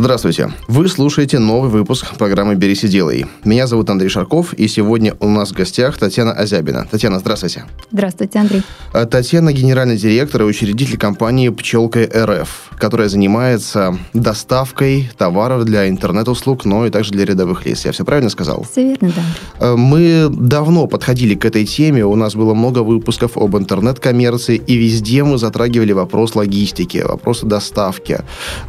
Здравствуйте. Вы слушаете новый выпуск программы «Берись и делай». Меня зовут Андрей Шарков, и сегодня у нас в гостях Татьяна Азябина. Татьяна, здравствуйте. Здравствуйте, Андрей. Э, Татьяна – генеральный директор и учредитель компании «Пчелка РФ», которая занимается доставкой товаров для интернет-услуг, но и также для рядовых лиц. Я все правильно сказал? Все верно, да. Э, мы давно подходили к этой теме, у нас было много выпусков об интернет-коммерции, и везде мы затрагивали вопрос логистики, вопросы доставки.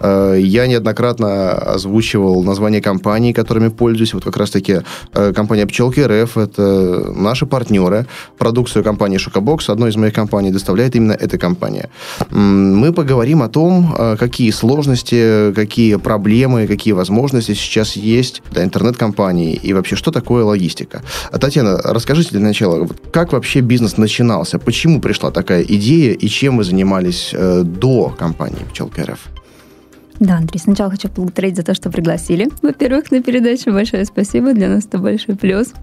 Э, я неоднократно неоднократно озвучивал название компаний, которыми пользуюсь. Вот как раз-таки э, компания «Пчелки РФ» — это наши партнеры. Продукцию компании «Шокобокс», одной из моих компаний, доставляет именно эта компания. Мы поговорим о том, э, какие сложности, какие проблемы, какие возможности сейчас есть для интернет-компаний и вообще, что такое логистика. Татьяна, расскажите для начала, как вообще бизнес начинался? Почему пришла такая идея и чем вы занимались э, до компании «Пчелка РФ»? Да, Андрей, сначала хочу поблагодарить за то, что пригласили. Во-первых, на передачу большое спасибо, для нас это большой плюс.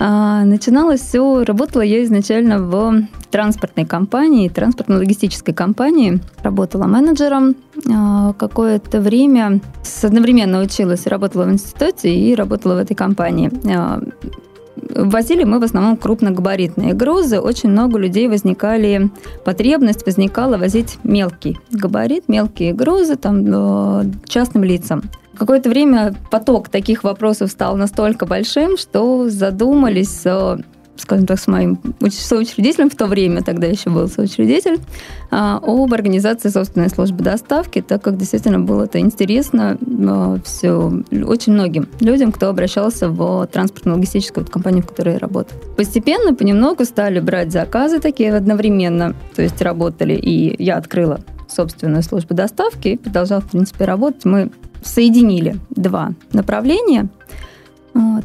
А, начиналось все, работала я изначально в транспортной компании, транспортно-логистической компании. Работала менеджером а, какое-то время, одновременно училась, работала в институте и работала в этой компании. А, возили мы в основном крупногабаритные грузы. Очень много людей возникали, потребность возникала возить мелкий габарит, мелкие грузы там, э, частным лицам. Какое-то время поток таких вопросов стал настолько большим, что задумались скажем так, с моим соучредителем в то время, тогда еще был соучредитель, а, об организации собственной службы доставки, так как действительно было это интересно все очень многим людям, кто обращался в транспортно-логистическую компанию, в которой я работаю. Постепенно, понемногу стали брать заказы такие одновременно, то есть работали, и я открыла собственную службу доставки и продолжала, в принципе, работать. Мы соединили два направления –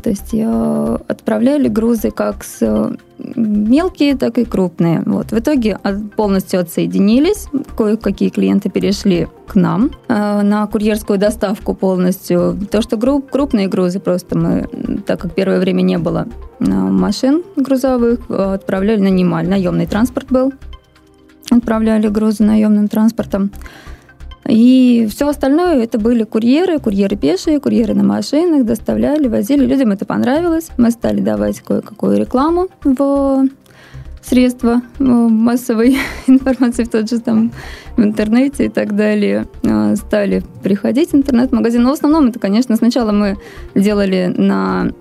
то есть отправляли грузы как с мелкие, так и крупные. Вот. В итоге полностью отсоединились, кое-какие клиенты перешли к нам э, на курьерскую доставку полностью. То, что гру- крупные грузы просто мы, так как первое время не было э, машин грузовых, отправляли нанимали, наемный транспорт был, отправляли грузы наемным транспортом. И все остальное это были курьеры, курьеры пешие, курьеры на машинах, доставляли, возили. Людям это понравилось. Мы стали давать кое-какую рекламу в средства массовой информации, в тот же там в интернете и так далее. А, стали приходить интернет-магазин. Но в основном это, конечно, сначала мы делали на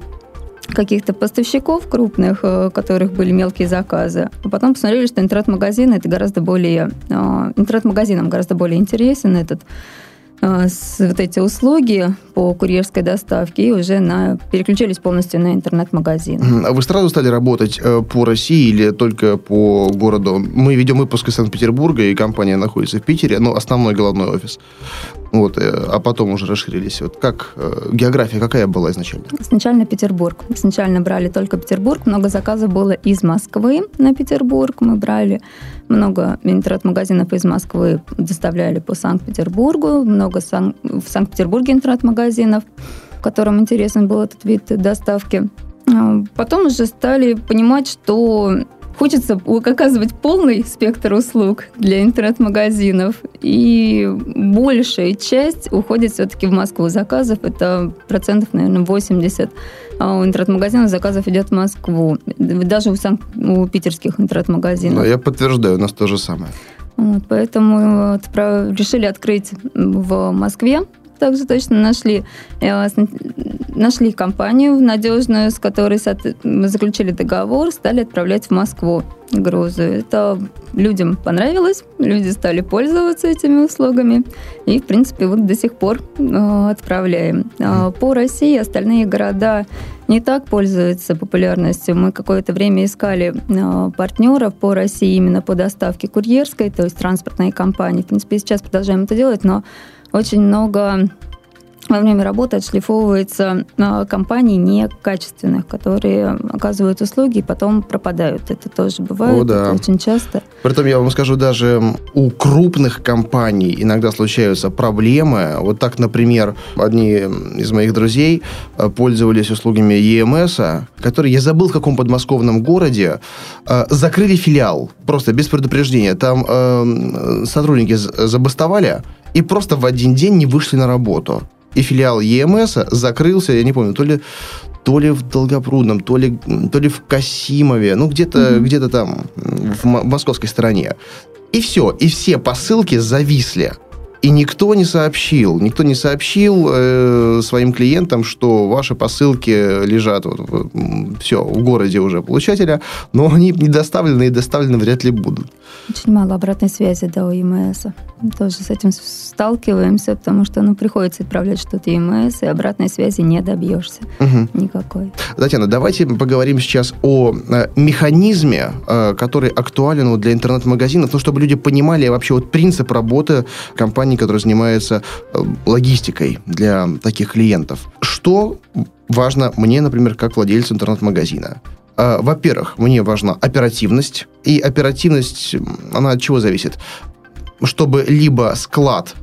каких-то поставщиков крупных, э, у которых были мелкие заказы. А потом посмотрели, что интернет-магазин это гораздо более... Э, интернет-магазинам гораздо более интересен этот с, вот эти услуги по курьерской доставке и уже на, переключились полностью на интернет-магазин. А вы сразу стали работать по России или только по городу? Мы ведем выпуск из Санкт-Петербурга, и компания находится в Питере, но основной головной офис. Вот, э, а потом уже расширились. Вот как э, география какая была изначально? Изначально Петербург. Изначально брали только Петербург. Много заказов было из Москвы на Петербург. Мы брали много интернет-магазинов из Москвы, доставляли по Санкт-Петербургу. Много сан- в Санкт-Петербурге интернет-магазинов, которым интересен был этот вид доставки. А, потом уже стали понимать, что Хочется оказывать полный спектр услуг для интернет-магазинов. И большая часть уходит все-таки в Москву заказов. Это процентов, наверное, 80 а у интернет-магазинов заказов идет в Москву. Даже у, сан... у питерских интернет-магазинов. Да, я подтверждаю, у нас то же самое. Вот, поэтому отправ... решили открыть в Москве также точно нашли, э, нашли компанию надежную, с которой заключили договор, стали отправлять в Москву грузы. Это людям понравилось, люди стали пользоваться этими услугами, и, в принципе, вот до сих пор э, отправляем. А по России остальные города не так пользуются популярностью. Мы какое-то время искали э, партнеров по России именно по доставке курьерской, то есть транспортной компании. В принципе, сейчас продолжаем это делать, но очень много во время работы отшлифовывается а, компаний некачественных, которые оказывают услуги и потом пропадают. Это тоже бывает, О, да. это очень часто. Притом я вам скажу, даже у крупных компаний иногда случаются проблемы. Вот так, например, одни из моих друзей а, пользовались услугами EMS, который, я забыл, в каком подмосковном городе, а, закрыли филиал, просто без предупреждения. Там сотрудники забастовали и просто в один день не вышли на работу и филиал ЕМС закрылся, я не помню, то ли, то ли в Долгопрудном, то ли, то ли в Касимове, ну, где-то mm-hmm. где там, в московской стороне. И все, и все посылки зависли. И никто не сообщил, никто не сообщил э, своим клиентам, что ваши посылки лежат вот, все в городе уже получателя, но они не доставлены и доставлены вряд ли будут. Очень мало обратной связи до ЕМС. Тоже с этим сталкиваемся, потому что ну, приходится отправлять что-то ЕМС, и обратной связи не добьешься угу. никакой. Татьяна, давайте поговорим сейчас о э, механизме, э, который актуален вот для интернет-магазинов, ну, чтобы люди понимали вообще вот принцип работы компании компании, которая занимается э, логистикой для таких клиентов. Что важно мне, например, как владельцу интернет-магазина? Э, во-первых, мне важна оперативность. И оперативность, она от чего зависит? Чтобы либо склад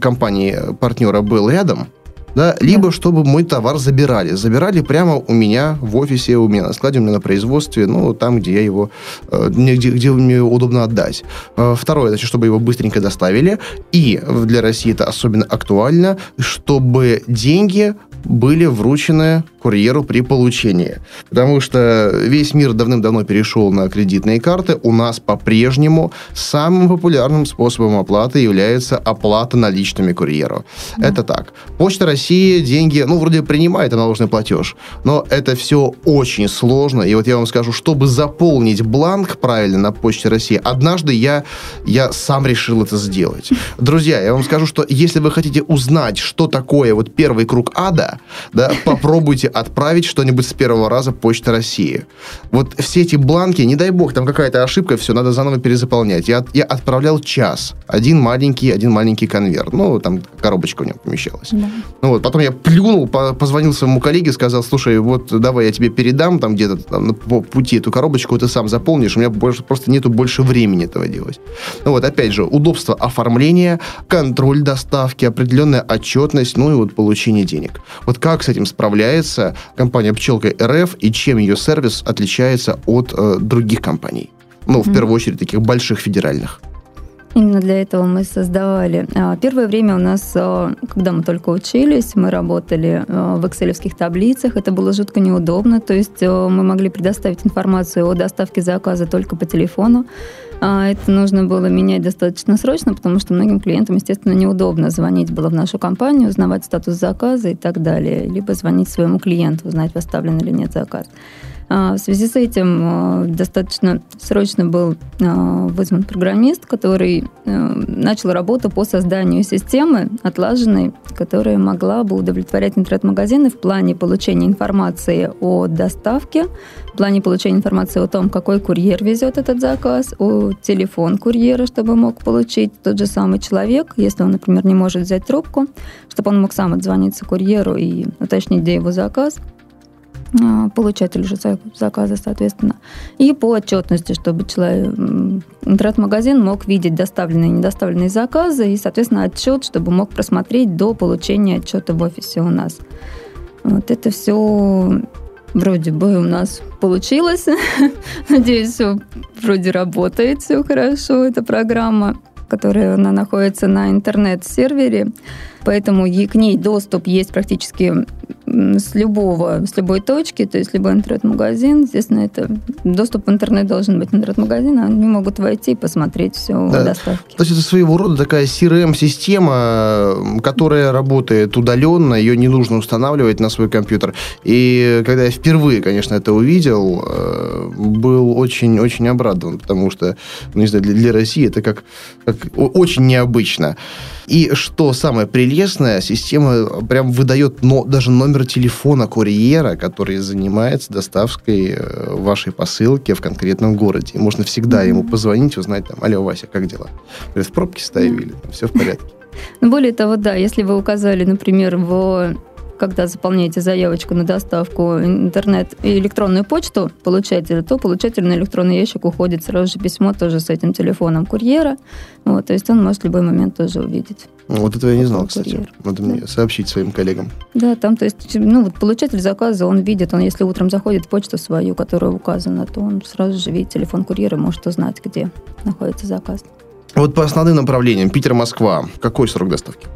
компании-партнера был рядом, да, либо да. чтобы мой товар забирали. Забирали прямо у меня в офисе, у меня на складе, у меня на производстве, ну, там, где я его, э, где, где мне удобно отдать. Э, второе, значит, чтобы его быстренько доставили. И для России это особенно актуально, чтобы деньги были вручены курьеру при получении. Потому что весь мир давным-давно перешел на кредитные карты. У нас по-прежнему самым популярным способом оплаты является оплата наличными курьеру. Да. Это так. Почта России деньги, ну, вроде принимает наложный платеж, но это все очень сложно. И вот я вам скажу, чтобы заполнить бланк правильно на Почте России, однажды я, я сам решил это сделать. Друзья, я вам скажу, что если вы хотите узнать, что такое вот первый круг ада, да, попробуйте отправить что-нибудь с первого раза Почта России. Вот все эти бланки, не дай бог, там какая-то ошибка, все, надо заново перезаполнять. Я, я отправлял час. Один маленький, один маленький конверт. Ну, там коробочка у него помещалась. Да. Ну вот, потом я плюнул, по позвонил своему коллеге, сказал, слушай, вот давай я тебе передам там где-то там, по пути эту коробочку, ты сам заполнишь, у меня больше, просто нету больше времени этого делать. Ну вот, опять же, удобство оформления, контроль доставки, определенная отчетность, ну и вот получение денег. Вот как с этим справляется компания «Пчелка РФ» и чем ее сервис отличается от э, других компаний? Ну, mm-hmm. в первую очередь, таких больших федеральных. Именно для этого мы создавали. А, первое время у нас, а, когда мы только учились, мы работали а, в экселевских таблицах. Это было жутко неудобно. То есть мы могли предоставить информацию о доставке заказа только по телефону. Это нужно было менять достаточно срочно, потому что многим клиентам, естественно, неудобно звонить было в нашу компанию, узнавать статус заказа и так далее, либо звонить своему клиенту, узнать, поставлен или нет заказ. А, в связи с этим а, достаточно срочно был а, вызван программист, который начал работу по созданию системы отлаженной, которая могла бы удовлетворять интернет-магазины в плане получения информации о доставке, в плане получения информации о том, какой курьер везет этот заказ, о телефон курьера, чтобы мог получить. Тот же самый человек, если он, например, не может взять трубку, чтобы он мог сам отзвониться курьеру и уточнить, где его заказ – получатель уже заказа, соответственно, и по отчетности, чтобы человек, интернет-магазин мог видеть доставленные и недоставленные заказы, и, соответственно, отчет, чтобы мог просмотреть до получения отчета в офисе у нас. Вот это все вроде бы у нас получилось. Надеюсь, все вроде работает, все хорошо, эта программа, которая она находится на интернет-сервере, поэтому к ней доступ есть практически с любого, с любой точки, то есть любой интернет-магазин, естественно, это доступ в интернет должен быть интернет-магазин, они могут войти и посмотреть все да. доставки. То есть это своего рода такая CRM-система, которая работает удаленно, ее не нужно устанавливать на свой компьютер. И когда я впервые, конечно, это увидел, э, был очень-очень обрадован, потому что, ну, не знаю, для, для России это как, как очень необычно. И что самое прелестное, система прям выдает но, даже номер телефона курьера, который занимается доставкой э, вашей посылки в конкретном городе. можно всегда mm-hmm. ему позвонить, узнать там, алло, Вася, как дела? Говорит, в пробке стояли, там, все в порядке. Но более того, да, если вы указали, например, в когда заполняете заявочку на доставку интернет и электронную почту получателя, то получатель на электронный ящик уходит сразу же письмо тоже с этим телефоном курьера. Вот, то есть он может в любой момент тоже увидеть. Вот этого я не знал, кстати. Курьер. Надо да. мне сообщить своим коллегам. Да, там, то есть, ну, вот получатель заказа, он видит, он, если утром заходит в почту свою, которая указана, то он сразу же видит телефон курьера, может узнать, где находится заказ. Вот по основным направлениям Питер-Москва. Какой срок доставки?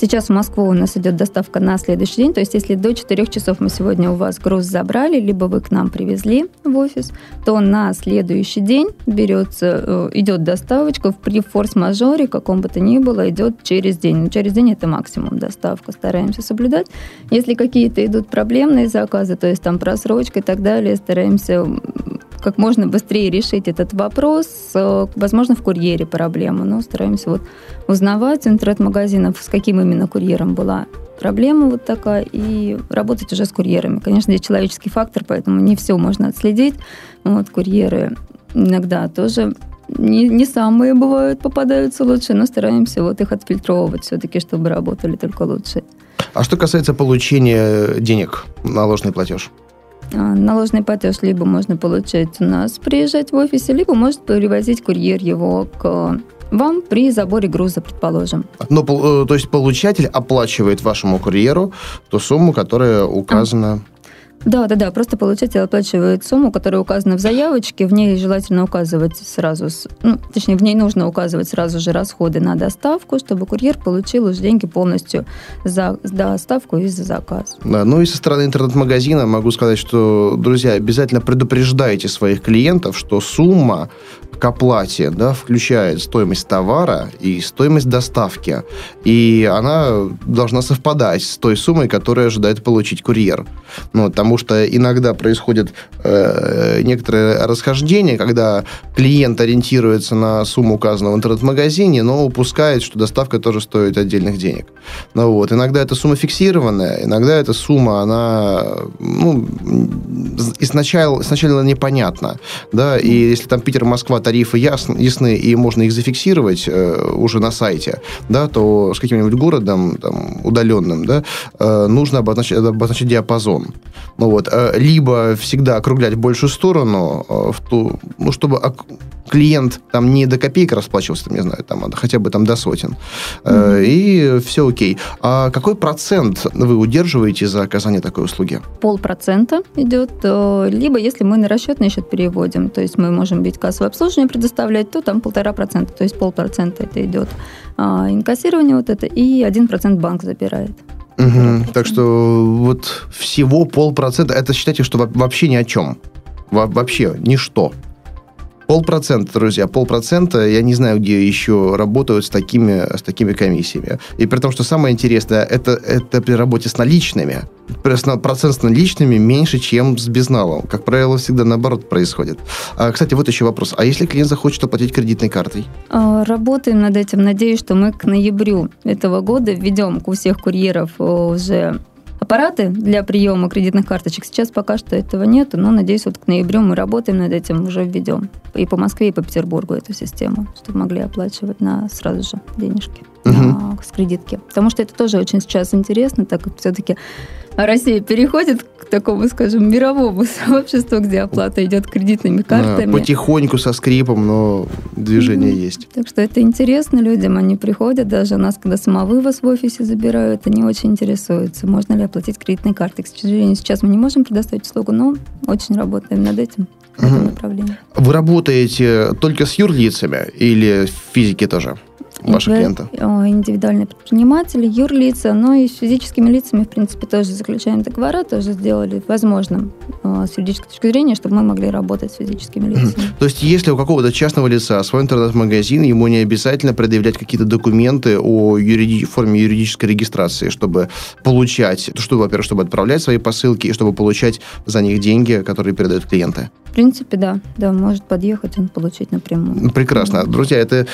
Сейчас в Москву у нас идет доставка на следующий день. То есть, если до 4 часов мы сегодня у вас груз забрали, либо вы к нам привезли в офис, то на следующий день берется, э, идет доставочка при форс-мажоре, каком бы то ни было, идет через день. Но через день это максимум доставка. Стараемся соблюдать. Если какие-то идут проблемные заказы, то есть там просрочка и так далее, стараемся как можно быстрее решить этот вопрос. Э, возможно, в курьере проблема, но стараемся вот узнавать интернет-магазинов, с каким именно курьером была проблема вот такая, и работать уже с курьерами. Конечно, здесь человеческий фактор, поэтому не все можно отследить. Вот курьеры иногда тоже не, не самые бывают, попадаются лучше, но стараемся вот их отфильтровывать все-таки, чтобы работали только лучше. А что касается получения денег, наложный платеж? А, наложный платеж либо можно получать у нас, приезжать в офисе, либо может привозить курьер его к вам при заборе груза, предположим. Ну, то есть получатель оплачивает вашему курьеру ту сумму, которая указана... Да, да, да. Просто получатель оплачивает сумму, которая указана в заявочке. В ней желательно указывать сразу, ну, точнее, в ней нужно указывать сразу же расходы на доставку, чтобы курьер получил уже деньги полностью за доставку и за заказ. Да, ну и со стороны интернет-магазина могу сказать, что, друзья, обязательно предупреждайте своих клиентов, что сумма к оплате да, включает стоимость товара и стоимость доставки. И она должна совпадать с той суммой, которую ожидает получить курьер. Ну, там потому что иногда происходит э, некоторое расхождение, когда клиент ориентируется на сумму указанного в интернет-магазине, но упускает, что доставка тоже стоит отдельных денег. Ну, вот. Иногда эта сумма фиксированная, иногда эта сумма, она ну, изначально, изначально непонятна. Да? И если там Питер-Москва тарифы ясны, ясны, и можно их зафиксировать э, уже на сайте, да, то с каким-нибудь городом там, удаленным да, э, нужно обозначить, обозначить диапазон. Ну вот, э, либо всегда округлять в большую сторону, э, в ту, ну, чтобы клиент там не до копеек расплачивался, там, не знаю, там, а хотя бы там до сотен. Mm-hmm. И все окей. А какой процент вы удерживаете за оказание такой услуги? Полпроцента идет. Либо если мы на расчетный счет переводим, то есть мы можем ведь кассовое обслуживание предоставлять, то там полтора процента, то есть полпроцента это идет а, инкассирование вот это, и один процент банк забирает. Угу. Так что вот всего полпроцента, это считайте, что вообще ни о чем. Во вообще ничто. Полпроцента, друзья, полпроцента. Я не знаю, где еще работают с такими, с такими комиссиями. И при том, что самое интересное, это, это при работе с наличными. Процент с наличными меньше, чем с безналом. Как правило, всегда наоборот происходит. А, кстати, вот еще вопрос. А если клиент захочет оплатить кредитной картой? А, работаем над этим. Надеюсь, что мы к ноябрю этого года введем у всех курьеров уже аппараты для приема кредитных карточек. Сейчас пока что этого нет, но, надеюсь, вот к ноябрю мы работаем над этим, уже введем и по Москве, и по Петербургу эту систему, чтобы могли оплачивать на сразу же денежки угу. с кредитки. Потому что это тоже очень сейчас интересно, так как все-таки Россия переходит к такому, скажем, мировому сообществу, где оплата идет кредитными картами. Да, потихоньку, со скрипом, но движение mm-hmm. есть. Так что это интересно людям. Они приходят, даже нас, когда самовывоз в офисе забирают, они очень интересуются, можно ли оплатить кредитной картой. К сожалению, сейчас мы не можем предоставить услугу, но очень работаем над этим. Направлении. Вы работаете только с юрлицами или физики тоже? Ваших клиентов? Индивидуальные предприниматели, юрлица, но и с физическими лицами, в принципе, тоже заключаем договора, тоже сделали возможным с юридической точки зрения, чтобы мы могли работать с физическими лицами. То есть, если у какого-то частного лица свой интернет-магазин, ему не обязательно предъявлять какие-то документы о юриди... форме юридической регистрации, чтобы получать, чтобы, во-первых, чтобы отправлять свои посылки и чтобы получать за них деньги, которые передают клиенты. В принципе, да. Да, может подъехать он получить напрямую. Прекрасно. Друзья, это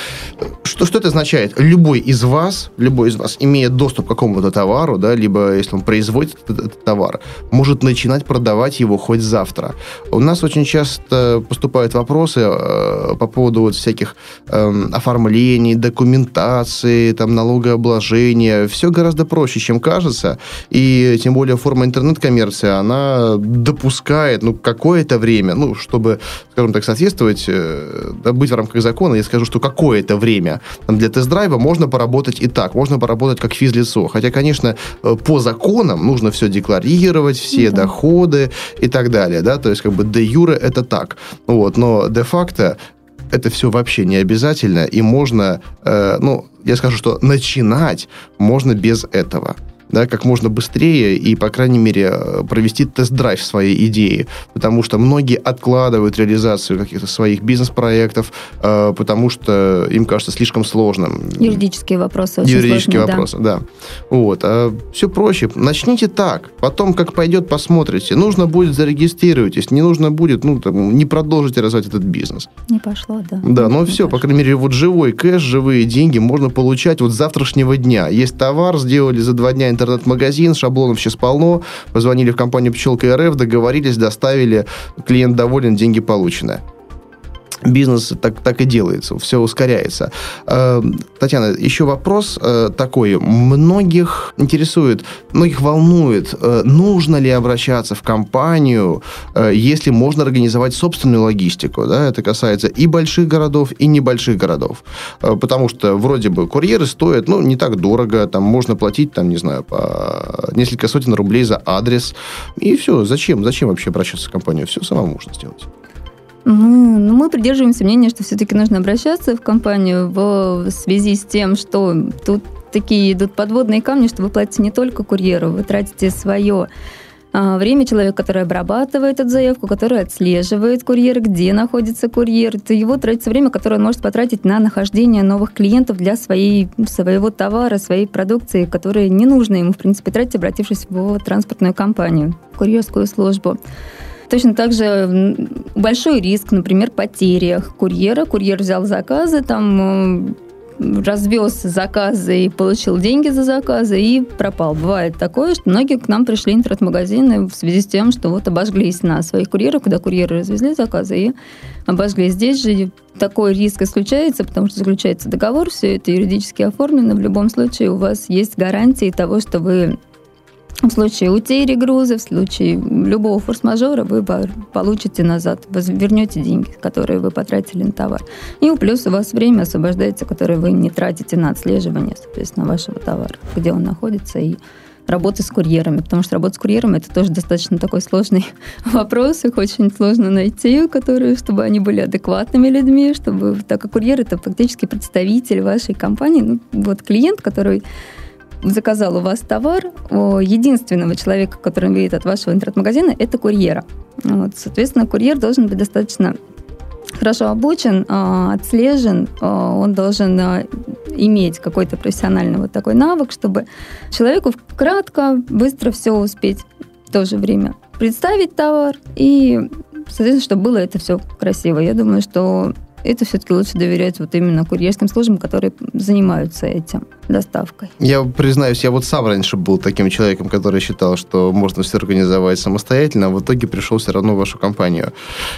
что, что это означает, любой из вас, любой из вас, имея доступ к какому-то товару, да, либо если он производит этот, товар, может начинать продавать его хоть завтра. У нас очень часто поступают вопросы э, по поводу вот всяких э, оформлений, документации, там, налогообложения. Все гораздо проще, чем кажется. И тем более форма интернет-коммерции, она допускает, ну, какое-то время, ну, чтобы, скажем так, соответствовать, э, быть в рамках закона, я скажу, что какое-то время для тест-драйва можно поработать и так, можно поработать как физлицо. Хотя, конечно, э, по законам нужно все декларировать, все да. доходы и так далее, да, то есть как бы де юре это так, вот, но де-факто это все вообще не обязательно, и можно, э, ну, я скажу, что начинать можно без этого да, как можно быстрее и, по крайней мере, провести тест-драйв своей идеи, потому что многие откладывают реализацию каких-то своих бизнес-проектов, э, потому что им кажется слишком сложным. Юридические вопросы очень Юридические сложные, вопросы, да. да. Вот. А все проще. Начните так. Потом, как пойдет, посмотрите. Нужно будет, зарегистрируйтесь. Не нужно будет, ну, там, не продолжите развивать этот бизнес. Не пошло, да. Да, но не все, пошло. по крайней мере, вот живой кэш, живые деньги можно получать вот с завтрашнего дня. Есть товар, сделали за два дня интернет-магазин, шаблонов сейчас полно. Позвонили в компанию «Пчелка РФ», договорились, доставили, клиент доволен, деньги получены бизнес так, так и делается, все ускоряется. Э, Татьяна, еще вопрос э, такой. Многих интересует, многих волнует, э, нужно ли обращаться в компанию, если можно организовать собственную логистику. Да? Это касается и больших городов, и небольших городов. Потому что вроде бы курьеры стоят ну, не так дорого, там можно платить, там, не знаю, по несколько сотен рублей за адрес. И все. Зачем? Зачем вообще обращаться в компанию? Все самому можно сделать. Ну, ну, мы придерживаемся мнения, что все-таки нужно обращаться в компанию в связи с тем, что тут такие идут подводные камни, что вы платите не только курьеру, вы тратите свое а, время человека, который обрабатывает эту заявку, который отслеживает курьера, где находится курьер. Это его тратится время, которое он может потратить на нахождение новых клиентов для своей, своего товара, своей продукции, которые не нужно ему, в принципе, тратить, обратившись в транспортную компанию, курьерскую службу. Точно так же большой риск, например, потери курьера. Курьер взял заказы, там э, развез заказы и получил деньги за заказы и пропал. Бывает такое, что многие к нам пришли интернет-магазины в связи с тем, что вот обожглись на своих курьерах, когда курьеры развезли заказы и обожгли. Здесь же такой риск исключается, потому что заключается договор, все это юридически оформлено. В любом случае у вас есть гарантии того, что вы в случае утери груза, в случае любого форс-мажора вы получите назад, вернете деньги, которые вы потратили на товар. И плюс у вас время освобождается, которое вы не тратите на отслеживание, соответственно, вашего товара, где он находится, и работы с курьерами, потому что работа с курьерами это тоже достаточно такой сложный вопрос, их очень сложно найти, которые, чтобы они были адекватными людьми, чтобы, так как курьер это фактически представитель вашей компании, ну, вот клиент, который заказал у вас товар, единственного человека, который видит от вашего интернет-магазина, это курьера. Вот, соответственно, курьер должен быть достаточно хорошо обучен, а, отслежен, а, он должен а, иметь какой-то профессиональный вот такой навык, чтобы человеку кратко, быстро все успеть в то же время представить товар и, соответственно, чтобы было это все красиво. Я думаю, что это все-таки лучше доверять вот именно курьерским службам, которые занимаются этим, доставкой. Я признаюсь, я вот сам раньше был таким человеком, который считал, что можно все организовать самостоятельно, а в итоге пришел все равно в вашу компанию.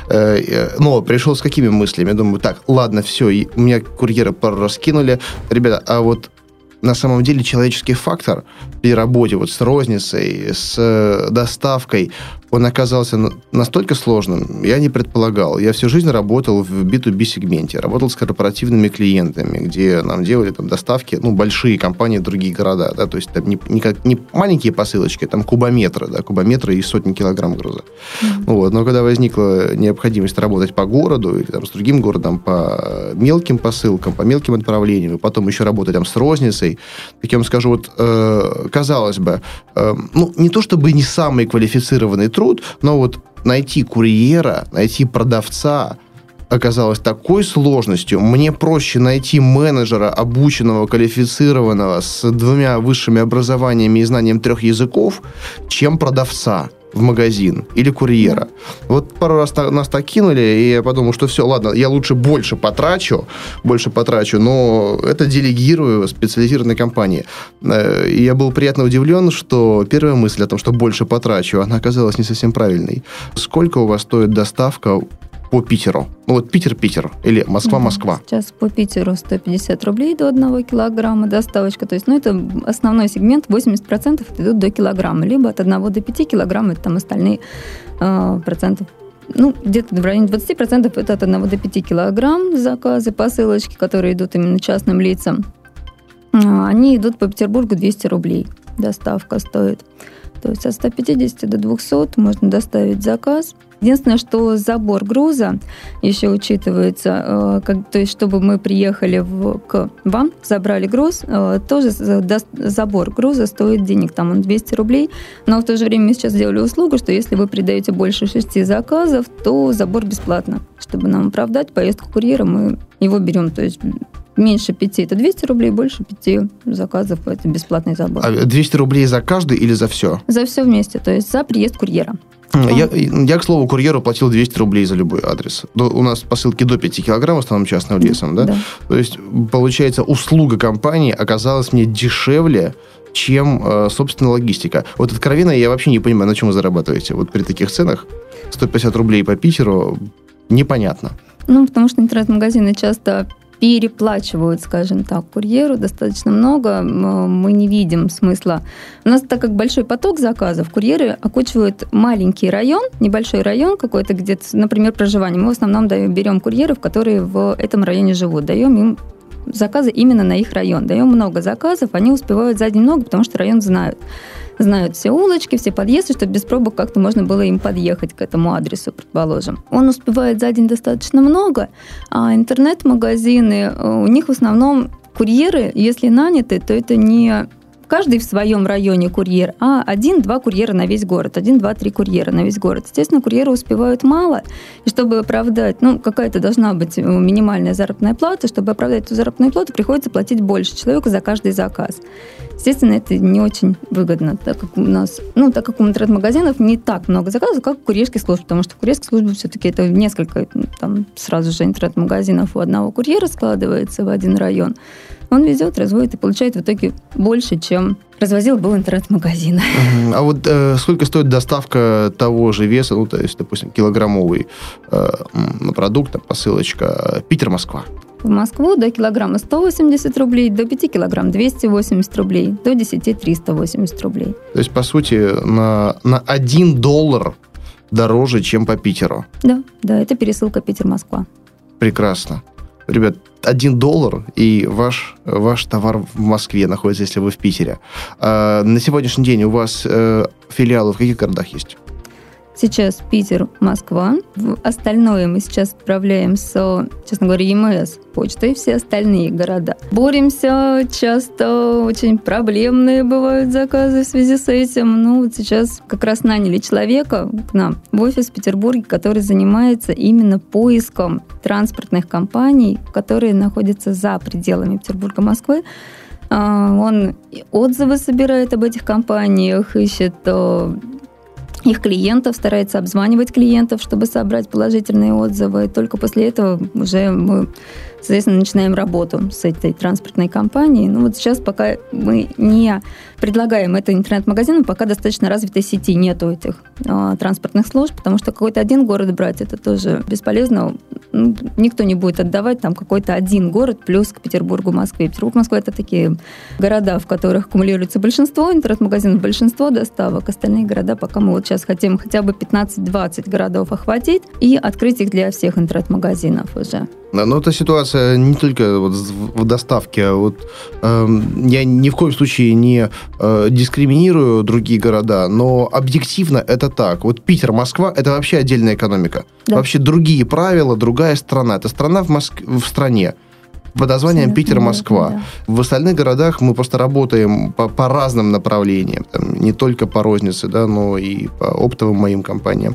Э, э, но пришел с какими мыслями? Думаю, так, ладно, все, у меня курьеры пару раскинули. Ребята, а вот на самом деле человеческий фактор при работе вот с розницей, с э, доставкой, он оказался настолько сложным, я не предполагал. Я всю жизнь работал в B2B-сегменте, работал с корпоративными клиентами, где нам делали там доставки, ну, большие компании другие города, да, то есть там не, не, как, не маленькие посылочки, там кубометры, да, кубометры и сотни килограмм груза. Mm-hmm. Вот, но когда возникла необходимость работать по городу или там с другим городом по мелким посылкам, по мелким отправлениям, и потом еще работать там с розницей, как я вам скажу, вот, э, казалось бы, э, ну, не то чтобы не самый квалифицированный труд, но вот найти курьера, найти продавца, оказалось такой сложностью. Мне проще найти менеджера, обученного, квалифицированного, с двумя высшими образованиями и знанием трех языков, чем продавца. В магазин или курьера. Вот пару раз нас так кинули, и я подумал, что все, ладно, я лучше больше потрачу, больше потрачу, но это делегирую специализированной компании. Э, и я был приятно удивлен, что первая мысль о том, что больше потрачу, она оказалась не совсем правильной. Сколько у вас стоит доставка по Питеру? Ну вот Питер-Питер или Москва-Москва. Сейчас по Питеру 150 рублей до 1 килограмма доставочка. То есть, ну, это основной сегмент, 80% идут до килограмма. Либо от 1 до 5 килограмм, это там остальные э, процентов ну, где-то в районе 20% это от 1 до 5 килограмм заказы, посылочки, которые идут именно частным лицам. А, они идут по Петербургу 200 рублей. Доставка стоит. То есть от 150 до 200 можно доставить заказ. Единственное, что забор груза еще учитывается, э, как, то есть чтобы мы приехали в, к вам, забрали груз, э, тоже забор груза стоит денег, там он 200 рублей, но в то же время мы сейчас сделали услугу, что если вы придаете больше шести заказов, то забор бесплатно. Чтобы нам оправдать поездку курьера, мы его берем, то есть меньше пяти это 200 рублей, больше пяти заказов это бесплатный забор. А 200 рублей за каждый или за все? За все вместе, то есть за приезд курьера. Я, я, к слову, курьеру платил 200 рублей за любой адрес. у нас посылки до 5 килограмм, в основном частным лесом, да? да? То есть, получается, услуга компании оказалась мне дешевле, чем, э, собственно, логистика. Вот откровенно я вообще не понимаю, на чем вы зарабатываете. Вот при таких ценах 150 рублей по Питеру непонятно. Ну, потому что интернет-магазины часто переплачивают, скажем так, курьеру достаточно много. Мы не видим смысла. У нас, так как большой поток заказов, курьеры окучивают маленький район, небольшой район какой-то, где, например, проживание. Мы в основном даем, берем курьеров, которые в этом районе живут, даем им заказы именно на их район. Даем много заказов, они успевают за день много, потому что район знают знают все улочки, все подъезды, чтобы без пробок как-то можно было им подъехать к этому адресу, предположим. Он успевает за день достаточно много, а интернет-магазины, э, у них в основном курьеры, если наняты, то это не каждый в своем районе курьер, а один-два курьера на весь город, один-два-три курьера на весь город. Естественно, курьеры успевают мало, и чтобы оправдать, ну, какая-то должна быть минимальная заработная плата, чтобы оправдать эту заработную плату, приходится платить больше человеку за каждый заказ. Естественно, это не очень выгодно, так как у нас, ну, так как у интернет-магазинов не так много заказов, как у курьерских служб, потому что курьерские службы все-таки это несколько, там, сразу же интернет-магазинов у одного курьера складывается в один район. Он везет, разводит и получает в итоге больше, чем развозил был интернет-магазин. А вот э, сколько стоит доставка того же веса, ну, то есть, допустим, килограммовый э, продукт, посылочка Питер-Москва? В Москву до килограмма 180 рублей, до 5 килограмм 280 рублей, до 10 380 рублей. То есть, по сути, на, на 1 доллар дороже, чем по Питеру? Да, да, это пересылка Питер-Москва. Прекрасно. Ребят, один доллар, и ваш, ваш товар в Москве находится, если вы в Питере. А на сегодняшний день у вас э, филиалы в каких городах есть? Сейчас Питер, Москва. Остальное мы сейчас отправляем с, честно говоря, ЕМС почтой, все остальные города. Боремся, часто очень проблемные бывают заказы в связи с этим. Ну, вот сейчас как раз наняли человека к нам в офис в Петербурге, который занимается именно поиском транспортных компаний, которые находятся за пределами Петербурга, Москвы, а, он отзывы собирает об этих компаниях, ищет их клиентов, старается обзванивать клиентов, чтобы собрать положительные отзывы. И только после этого уже мы соответственно, начинаем работу с этой транспортной компанией. Ну вот сейчас пока мы не предлагаем это интернет-магазинам, пока достаточно развитой сети нету этих э, транспортных служб, потому что какой-то один город брать, это тоже бесполезно. Ну, никто не будет отдавать там какой-то один город плюс к Петербургу, Москве. Петербург, Москва это такие города, в которых аккумулируется большинство интернет-магазинов, большинство доставок. Остальные города пока мы вот сейчас хотим хотя бы 15-20 городов охватить и открыть их для всех интернет-магазинов уже. Но эта ситуация не только вот в доставке. А вот, э, я ни в коем случае не э, дискриминирую другие города, но объективно это так. Вот Питер, Москва – это вообще отдельная экономика. Да. Вообще другие правила, другая страна. Это страна в, Моск... в стране под названием Питер-Москва. Да. В остальных городах мы просто работаем по, по разным направлениям. Там, не только по рознице, да, но и по оптовым моим компаниям.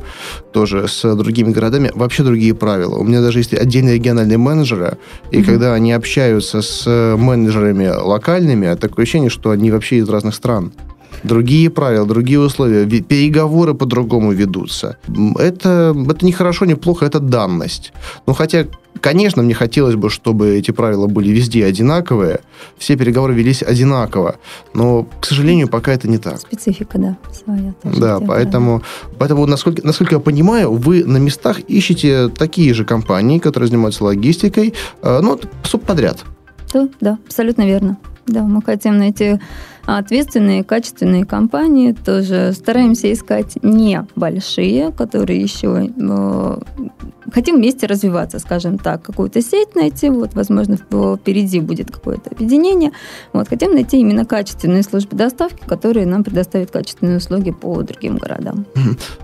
Тоже с другими городами. Вообще другие правила. У меня даже есть отдельные региональные менеджеры, и mm когда они общаются с менеджерами локальными, такое ощущение, что они вообще из разных стран. другие правила, другие условия, переговоры по-другому ведутся. Это, это не хорошо, не плохо, это данность. Ну, хотя, конечно, мне хотелось бы, чтобы эти правила были везде одинаковые, все переговоры велись одинаково, но, к сожалению, пока это не так. Специфика, да, своя. Да, поэтому, поэтому насколько, насколько я понимаю, вы на местах ищете такие же компании, которые занимаются логистикой, э, ну, субподряд. Да, да, абсолютно верно. Да, мы хотим найти ответственные, качественные компании. Тоже стараемся искать не большие, которые еще э, хотим вместе развиваться, скажем так, какую-то сеть найти, вот, возможно, впереди будет какое-то объединение. Вот, хотим найти именно качественные службы доставки, которые нам предоставят качественные услуги по другим городам.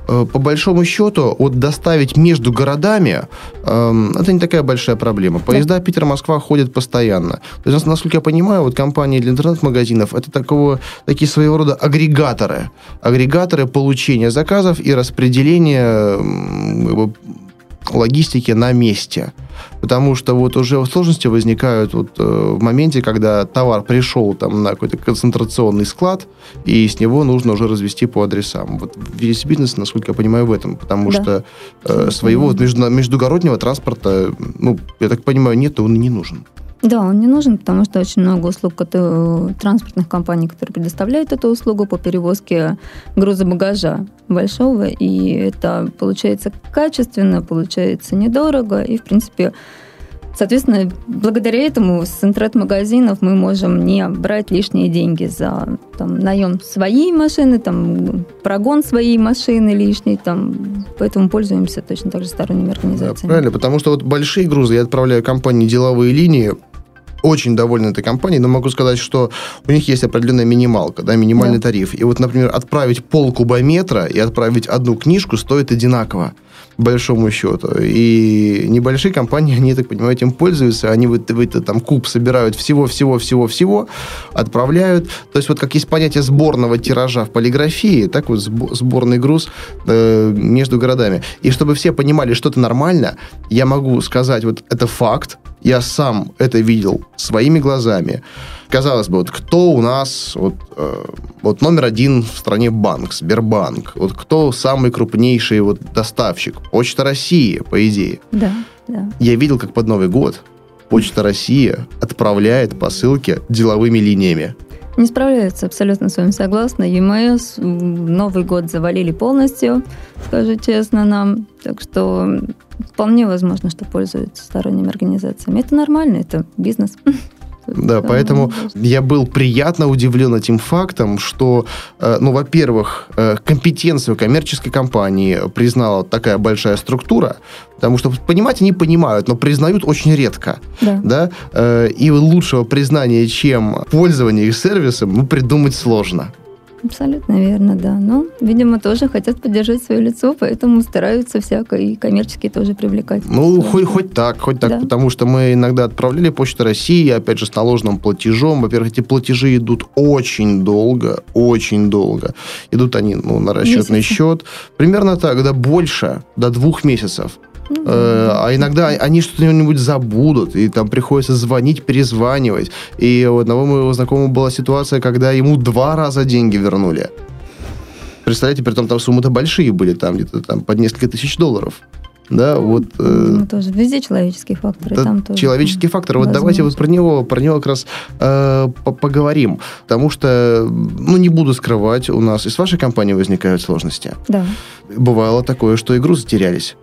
Э, по большому счету, вот доставить между городами, э, это не такая большая проблема. Поезда да. Питер-Москва ходят постоянно. То есть, насколько я понимаю, вот компании для интернет-магазинов, это такого, такие своего рода агрегаторы. Агрегаторы получения заказов и распределения логистики на месте. Потому что вот уже сложности возникают вот, э, в моменте, когда товар пришел там, на какой-то концентрационный склад, и с него нужно уже развести по адресам. Вот весь бизнес, насколько я понимаю, в этом. Потому да. что э, своего вот, между, междугороднего транспорта, ну, я так понимаю, нет, он и не нужен. Да, он не нужен, потому что очень много услуг которые, транспортных компаний, которые предоставляют эту услугу по перевозке груза багажа большого, и это получается качественно, получается недорого, и, в принципе, Соответственно, благодаря этому с интернет-магазинов мы можем не брать лишние деньги за там, наем своей машины, там, прогон своей машины лишней, там, поэтому пользуемся точно так же сторонними организациями. Да, правильно, потому что вот большие грузы я отправляю компании деловые линии, очень доволен этой компанией, но могу сказать, что у них есть определенная минималка, да, минимальный да. тариф. И вот, например, отправить пол кубометра и отправить одну книжку стоит одинаково большому счету. И небольшие компании, они, так понимаю, этим пользуются. Они вот, вот там куб собирают всего-всего-всего-всего, отправляют. То есть вот как есть понятие сборного тиража в полиграфии, так вот сборный груз э, между городами. И чтобы все понимали, что это нормально, я могу сказать, вот это факт, я сам это видел своими глазами. Казалось бы, вот кто у нас вот, э, вот номер один в стране банк, Сбербанк, вот кто самый крупнейший вот доставщик? Почта России, по идее. Да, да. Я видел, как под Новый год Почта России отправляет посылки деловыми линиями. Не справляются, абсолютно с вами согласна. ЕМС Новый год завалили полностью, скажу честно нам. Так что вполне возможно, что пользуются сторонними организациями. Это нормально, это бизнес. Да, поэтому я был приятно удивлен этим фактом, что, э, ну, во-первых, э, компетенцию коммерческой компании признала такая большая структура, потому что понимать они понимают, но признают очень редко. Да. да? Э, и лучшего признания, чем пользование их сервисом, ну, придумать сложно. Абсолютно верно, да. Но, видимо, тоже хотят поддержать свое лицо, поэтому стараются всяко и коммерческие тоже привлекать. Ну, хоть, хоть так, хоть так, да. потому что мы иногда отправляли Почту России, опять же, с наложенным платежом. Во-первых, эти платежи идут очень долго, очень долго. Идут они ну, на расчетный Месяца. счет. Примерно так, да больше, до двух месяцев. Э, а иногда они что-нибудь забудут, и там приходится звонить, перезванивать. И у одного моего знакомого была ситуация, когда ему два раза деньги вернули. Представляете, при том там суммы-то большие были, там где-то там под несколько тысяч долларов. Да, вот. Э, ну, тоже везде человеческие факторы. Да, там тоже человеческий фактор. Вот давайте вот про него, про него как раз э, поговорим. Потому что, ну, не буду скрывать, у нас и с вашей компанией возникают сложности. Да. Бывало такое, что и грузы терялись.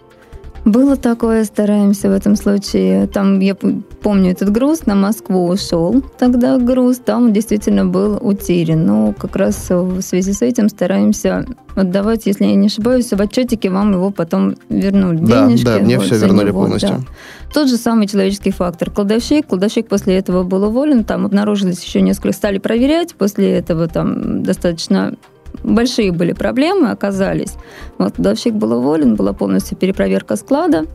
Было такое, стараемся в этом случае. Там, я помню, этот груз на Москву ушел. Тогда груз там действительно был утерян. Но как раз в связи с этим стараемся отдавать, если я не ошибаюсь, в отчетике вам его потом вернули. Да, Денежки, да, мне вот, все вернули него, полностью. Да. Тот же самый человеческий фактор. Кладовщик, кладовщик после этого был уволен, там обнаружилось еще несколько, стали проверять, после этого там достаточно большие были проблемы, оказались. Вот, кладовщик был уволен, была полностью перепроверка склада.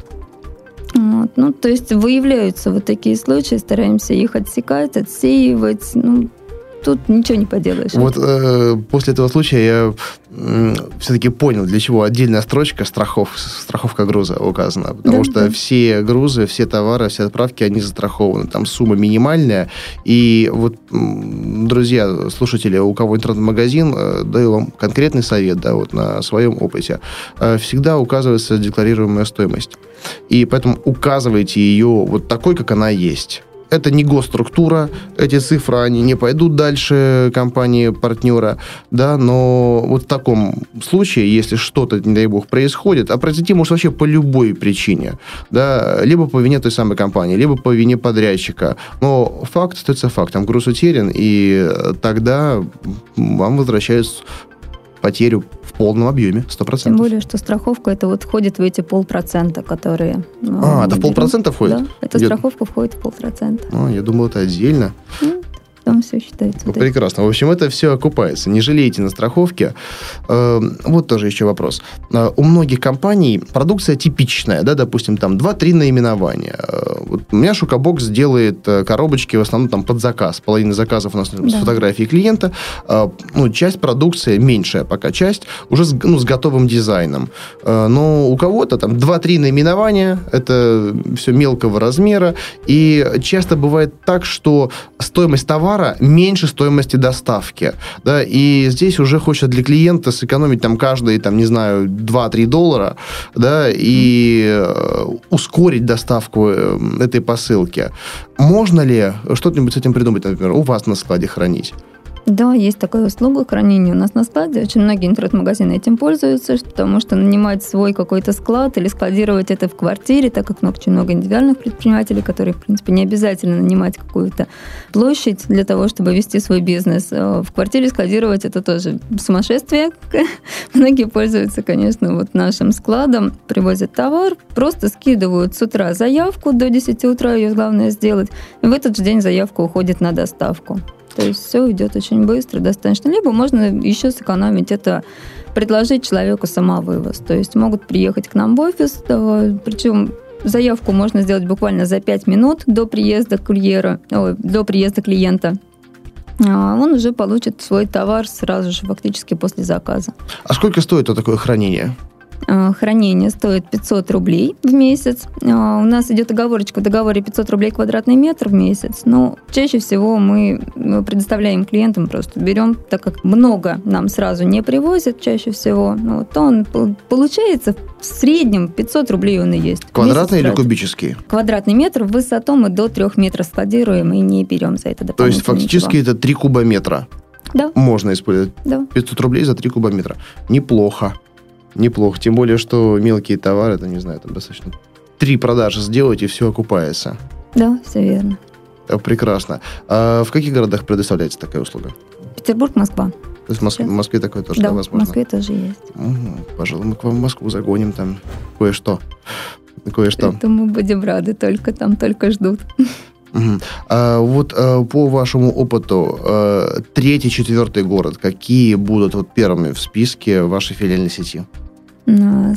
Вот, ну, то есть выявляются вот такие случаи, стараемся их отсекать, отсеивать. Ну, тут ничего не поделаешь. Вот э, после этого случая я все-таки понял, для чего отдельная строчка страхов, страховка груза указана. Потому да, что да. все грузы, все товары, все отправки, они застрахованы. Там сумма минимальная. И вот, друзья, слушатели, у кого интернет-магазин, э, даю вам конкретный совет, да, вот на своем опыте. Э, всегда указывается декларируемая стоимость. И поэтому указывайте ее вот такой, как она есть это не госструктура, эти цифры, они не пойдут дальше компании-партнера, да, но вот в таком случае, если что-то, не дай бог, происходит, а произойти может вообще по любой причине, да, либо по вине той самой компании, либо по вине подрядчика, но факт остается фактом, груз утерян, и тогда вам возвращают потерю полном объеме, 100%. Тем более, что страховка это вот входит в эти полпроцента, которые... Ну, а, это в полпроцента входит? Да, эта страховка входит в полпроцента. А, я думал, это отдельно. Ну, там все считается. Ну, прекрасно. В общем, это все окупается. Не жалейте на страховке. Эм, вот тоже еще вопрос. Э, у многих компаний продукция типичная, да, допустим, там 2-3 наименования. Э, вот у меня Шукабокс делает э, коробочки в основном там под заказ. Половина заказов у нас да. с фотографией клиента. Ну, часть продукции, меньшая пока часть, уже с, ну, с готовым дизайном. Но у кого-то там 2-3 наименования, это все мелкого размера, и часто бывает так, что стоимость товара меньше стоимости доставки. Да, и здесь уже хочется для клиента сэкономить там каждые, там, не знаю, 2-3 доллара, да, и э, ускорить доставку э, этой посылки. Можно ли что-нибудь с этим придумать, например, у вас на складе хранить? Да, есть такая услуга хранения у нас на складе. Очень многие интернет-магазины этим пользуются, потому что нанимать свой какой-то склад или складировать это в квартире, так как очень много индивидуальных предпринимателей, которые, в принципе, не обязательно нанимать какую-то площадь для того, чтобы вести свой бизнес. А в квартире складировать это тоже сумасшествие. Многие пользуются, конечно, вот нашим складом, привозят товар, просто скидывают с утра заявку, до 10 утра ее главное сделать, и в этот же день заявка уходит на доставку. То есть все идет очень быстро, достаточно. Либо можно еще сэкономить это предложить человеку самовывоз. То есть могут приехать к нам в офис, причем заявку можно сделать буквально за 5 минут до приезда курьера, ой, до приезда клиента. А он уже получит свой товар сразу же, фактически после заказа. А сколько стоит вот такое хранение? Э, хранение стоит 500 рублей в месяц. Э, у нас идет оговорочка в договоре 500 рублей квадратный метр в месяц. Но чаще всего мы предоставляем клиентам просто берем, так как много нам сразу не привозят чаще всего, ну, вот он получается в среднем 500 рублей он и есть. Квадратный или кубический? Квадратный метр в высоту мы до 3 метров складируем и не берем за это То есть фактически ничего. это 3 кубометра? Да. Можно использовать? Да. 500 рублей за 3 кубометра. Неплохо. Неплохо. Тем более, что мелкие товары, это, не знаю, там достаточно три продажи сделать, и все окупается. Да, все верно. Прекрасно. А в каких городах предоставляется такая услуга? Петербург, Москва. То есть в Москве, в Москве такое тоже да, да, возможно? в Москве тоже есть. Угу. Пожалуй, мы к вам в Москву загоним там кое-что. Кое-что. Это мы будем рады, только там только ждут. Угу. А вот а, по вашему опыту, а, третий, четвертый город, какие будут вот первыми в списке вашей филиальной сети?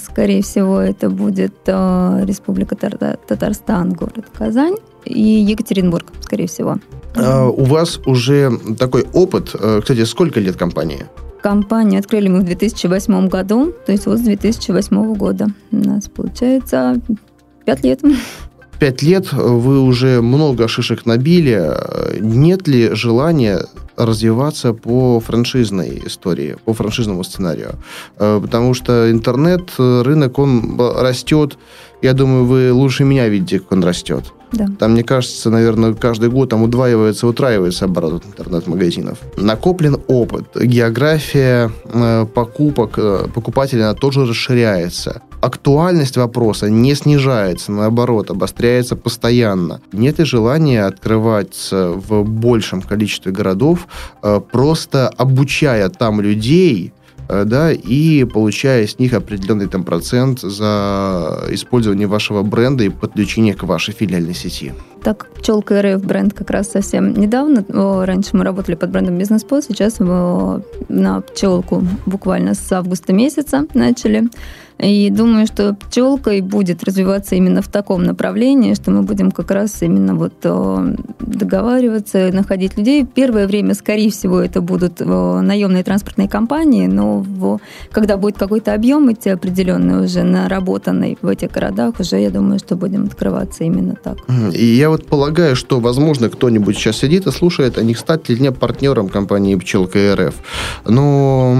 Скорее всего, это будет а, Республика Татарстан, город Казань и Екатеринбург, скорее всего. А, у вас уже такой опыт. Кстати, сколько лет компании? Компанию открыли мы в 2008 году, то есть вот с 2008 года. У нас получается 5 лет пять лет вы уже много шишек набили. Нет ли желания развиваться по франшизной истории, по франшизному сценарию? Э, потому что интернет, рынок, он растет. Я думаю, вы лучше меня видите, как он растет. Да. Там, мне кажется, наверное, каждый год там удваивается, утраивается оборот интернет-магазинов. Накоплен опыт, география э, покупок э, покупателя она тоже расширяется. Актуальность вопроса не снижается, наоборот, обостряется постоянно. Нет и желания открываться в большем количестве городов, э, просто обучая там людей, да, и получая с них определенный там процент за использование вашего бренда и подключение к вашей филиальной сети. Так, Пчелка РФ бренд как раз совсем недавно. Раньше мы работали под брендом Бизнес По, сейчас на Пчелку буквально с августа месяца начали. И думаю, что пчелка и будет развиваться именно в таком направлении, что мы будем как раз именно вот э, договариваться, находить людей. Первое время, скорее всего, это будут э, наемные транспортные компании, но когда будет какой-то объем идти определенный уже наработанный в этих городах, уже я думаю, что будем открываться именно так. И я вот полагаю, что, возможно, кто-нибудь сейчас сидит и слушает, а не стать ли мне партнером компании «Пчелка РФ». Но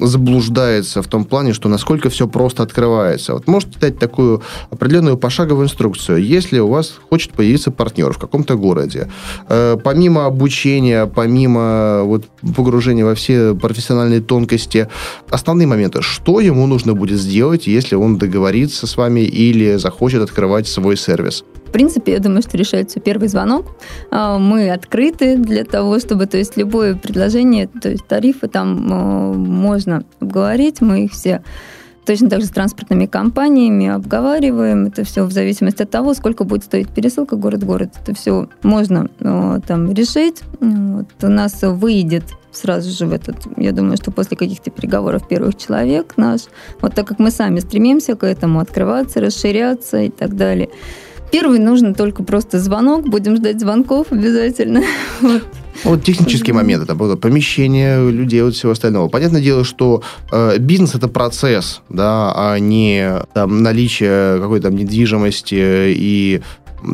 заблуждается в том плане, что насколько все просто открывается. Вот можете дать такую определенную пошаговую инструкцию. Если у вас хочет появиться партнер в каком-то городе, э, помимо обучения, помимо вот, погружения во все профессиональные тонкости, основные моменты, что ему нужно будет сделать, если он договорится с вами или захочет открывать свой сервис? В принципе, я думаю, что решается первый звонок. А, мы открыты для того, чтобы, то есть, любое предложение, то есть, тарифы там а, можно обговорить, мы их все точно так же с транспортными компаниями обговариваем. Это все в зависимости от того, сколько будет стоить пересылка город-город. Это все можно а, там решить. Вот. У нас выйдет сразу же в этот, я думаю, что после каких-то переговоров первых человек наш, вот так как мы сами стремимся к этому, открываться, расширяться и так далее, Первый нужно только просто звонок. Будем ждать звонков обязательно. Вот. Вот технические моменты, там, помещение людей, вот всего остального. Понятное дело, что э, бизнес это процесс, да, а не там, наличие какой-то там недвижимости и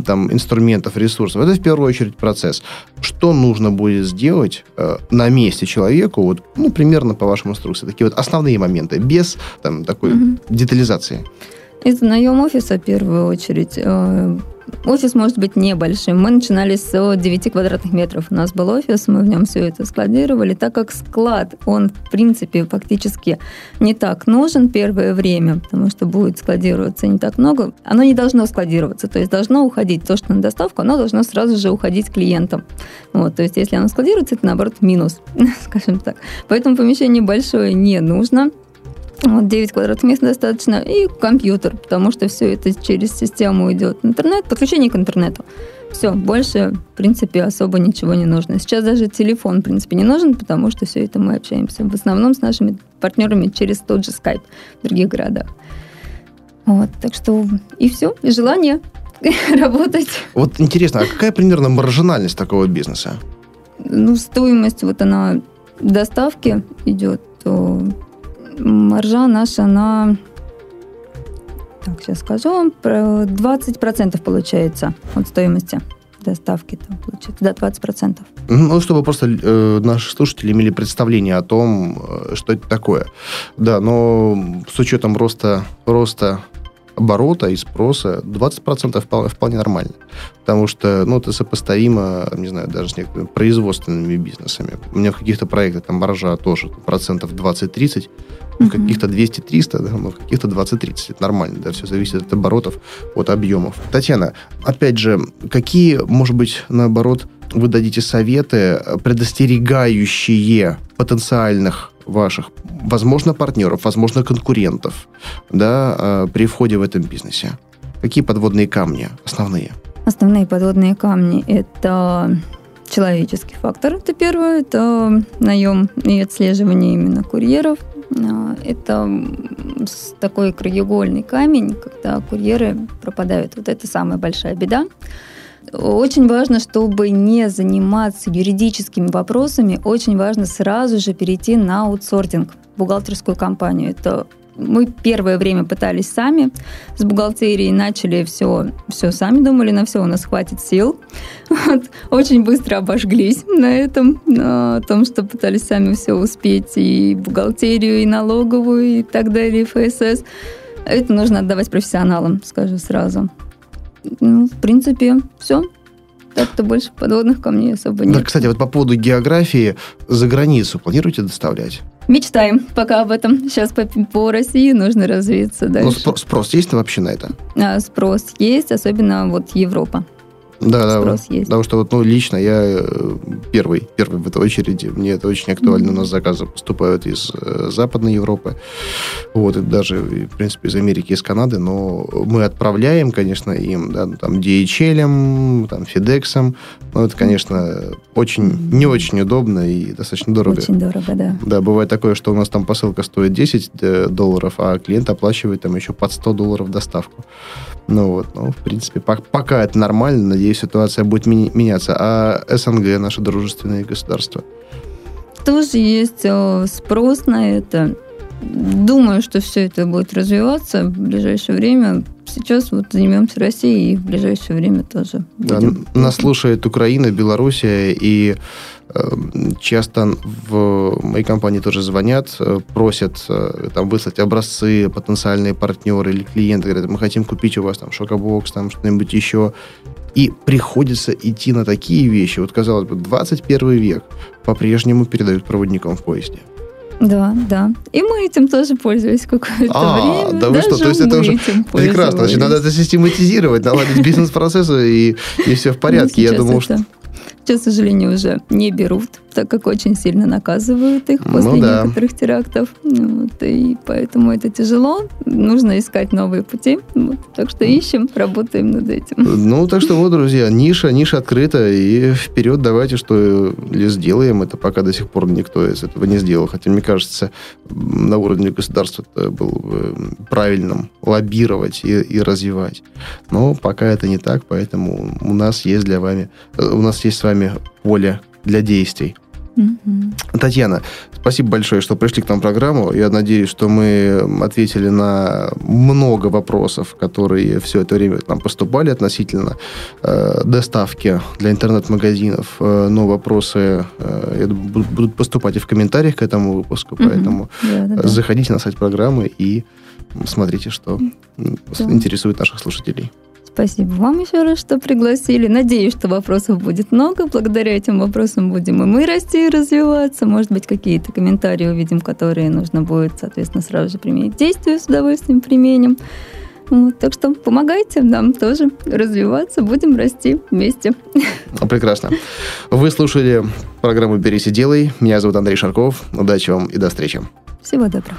там, инструментов, ресурсов. Это в первую очередь процесс. Что нужно будет сделать э, на месте человеку, вот, ну, примерно по вашим инструкциям, такие вот основные моменты, без там, такой mm-hmm. детализации. Это наем офиса в первую очередь. Э, офис может быть небольшим. Мы начинали с 9 квадратных метров. У нас был офис, мы в нем все это складировали. Так как склад, он, в принципе, фактически не так нужен первое время, потому что будет складироваться не так много. Оно не должно складироваться, то есть должно уходить. То, что на доставку, оно должно сразу же уходить клиентам. Вот, то есть если оно складируется, это, наоборот, минус, скажем так. Поэтому помещение большое не нужно. Вот 9 квадратных мест достаточно. И компьютер, потому что все это через систему идет. Интернет, подключение к интернету. Все, больше, в принципе, особо ничего не нужно. Сейчас даже телефон, в принципе, не нужен, потому что все это мы общаемся в основном с нашими партнерами через тот же Skype в других городах. Вот, так что и все, и желание работать. Вот интересно, а какая примерно маржинальность такого бизнеса? Ну, стоимость, вот она доставки идет, то маржа наша на... Так, сейчас скажу вам. 20% получается от стоимости доставки там получается, да, 20%. Ну, чтобы просто э, наши слушатели имели представление о том, э, что это такое. Да, но с учетом роста, роста оборота и спроса 20% вполне, вполне нормально. Потому что, ну, это сопоставимо, не знаю, даже с некоторыми производственными бизнесами. У меня в каких-то проектах там маржа тоже процентов 20-30, в каких-то 200-300, да, но в каких-то 20-30. Это нормально, да, все зависит от оборотов, от объемов. Татьяна, опять же, какие, может быть, наоборот, вы дадите советы, предостерегающие потенциальных ваших, возможно, партнеров, возможно, конкурентов, да, а, при входе в этом бизнесе? Какие подводные камни основные? Основные подводные камни – это человеческий фактор, это первое, это наем и отслеживание именно курьеров. А, это такой краеугольный камень, когда курьеры пропадают. Вот это самая большая беда. Очень важно, чтобы не заниматься юридическими вопросами, очень важно сразу же перейти на аутсортинг, бухгалтерскую компанию. Это мы первое время пытались сами с бухгалтерией, начали все, все сами думали, на все у нас хватит сил. Вот. Очень быстро обожглись на этом, на том, что пытались сами все успеть, и бухгалтерию, и налоговую, и так далее, и ФСС. Это нужно отдавать профессионалам, скажу сразу. Ну, в принципе, все. Так-то больше подводных камней особо нет. Да, кстати, вот по поводу географии, за границу планируете доставлять? Мечтаем пока об этом. Сейчас по, по России нужно развиться дальше. Но спрос, спрос есть вообще на это? А, спрос есть, особенно вот Европа. Да, спрос да, есть. Потому что вот, ну, лично я э, первый, первый в этой очереди. Мне это очень актуально. Mm-hmm. У нас заказы поступают из э, Западной Европы, вот, и даже, в принципе, из Америки, из Канады, но мы отправляем, конечно, им, да, там, DHL, там, FedEx, но это, конечно, очень, не очень удобно и достаточно дорого. Очень дорого, да. Да, бывает такое, что у нас там посылка стоит 10 э, долларов, а клиент оплачивает там еще под 100 долларов доставку. Ну вот, ну, в принципе, пока это нормально, надеюсь, ситуация будет меняться. А СНГ, наши дружественные государства? Тоже есть э, спрос на это. Думаю, что все это будет развиваться в ближайшее время. Сейчас вот займемся Россией и в ближайшее время тоже. Будем. Да, нас слушает Украина, Белоруссия и Эм, часто в моей компании тоже звонят, э, просят э, там выслать образцы, потенциальные партнеры или клиенты, говорят, мы хотим купить у вас там шокобокс, там что-нибудь еще. И приходится идти на такие вещи. Вот, казалось бы, 21 век по-прежнему передают проводникам в поезде. Да, да. И мы этим тоже пользовались какое-то а, время. Да вы что, то есть это уже прекрасно. Значит, надо это систематизировать, наладить бизнес-процессы, и, и все в порядке. Я думал, это... что Сейчас, к сожалению, уже не берут, так как очень сильно наказывают их после ну, да. некоторых терактов. Вот, и поэтому это тяжело. Нужно искать новые пути. Вот, так что ищем, работаем над этим. Ну, так что вот, друзья, ниша, ниша открыта. И вперед давайте, что ли, сделаем. Это пока до сих пор никто из этого не сделал. Хотя, мне кажется, на уровне государства это было бы правильным лоббировать и, и развивать. Но пока это не так, поэтому у нас есть для вами, у нас есть с вами вами поле для действий. Угу. Татьяна, спасибо большое, что пришли к нам в программу. Я надеюсь, что мы ответили на много вопросов, которые все это время к нам поступали относительно э, доставки для интернет-магазинов. Э, но вопросы э, будут поступать и в комментариях к этому выпуску, угу. поэтому да. заходите на сайт программы и смотрите, что да. интересует наших слушателей. Спасибо вам еще раз, что пригласили. Надеюсь, что вопросов будет много. Благодаря этим вопросам будем и мы расти и развиваться. Может быть, какие-то комментарии увидим, которые нужно будет, соответственно, сразу же применить действия, с удовольствием применим. Вот, так что помогайте нам тоже развиваться, будем расти вместе. Прекрасно. Вы слушали программу «Берись и делай». Меня зовут Андрей Шарков. Удачи вам и до встречи. Всего доброго.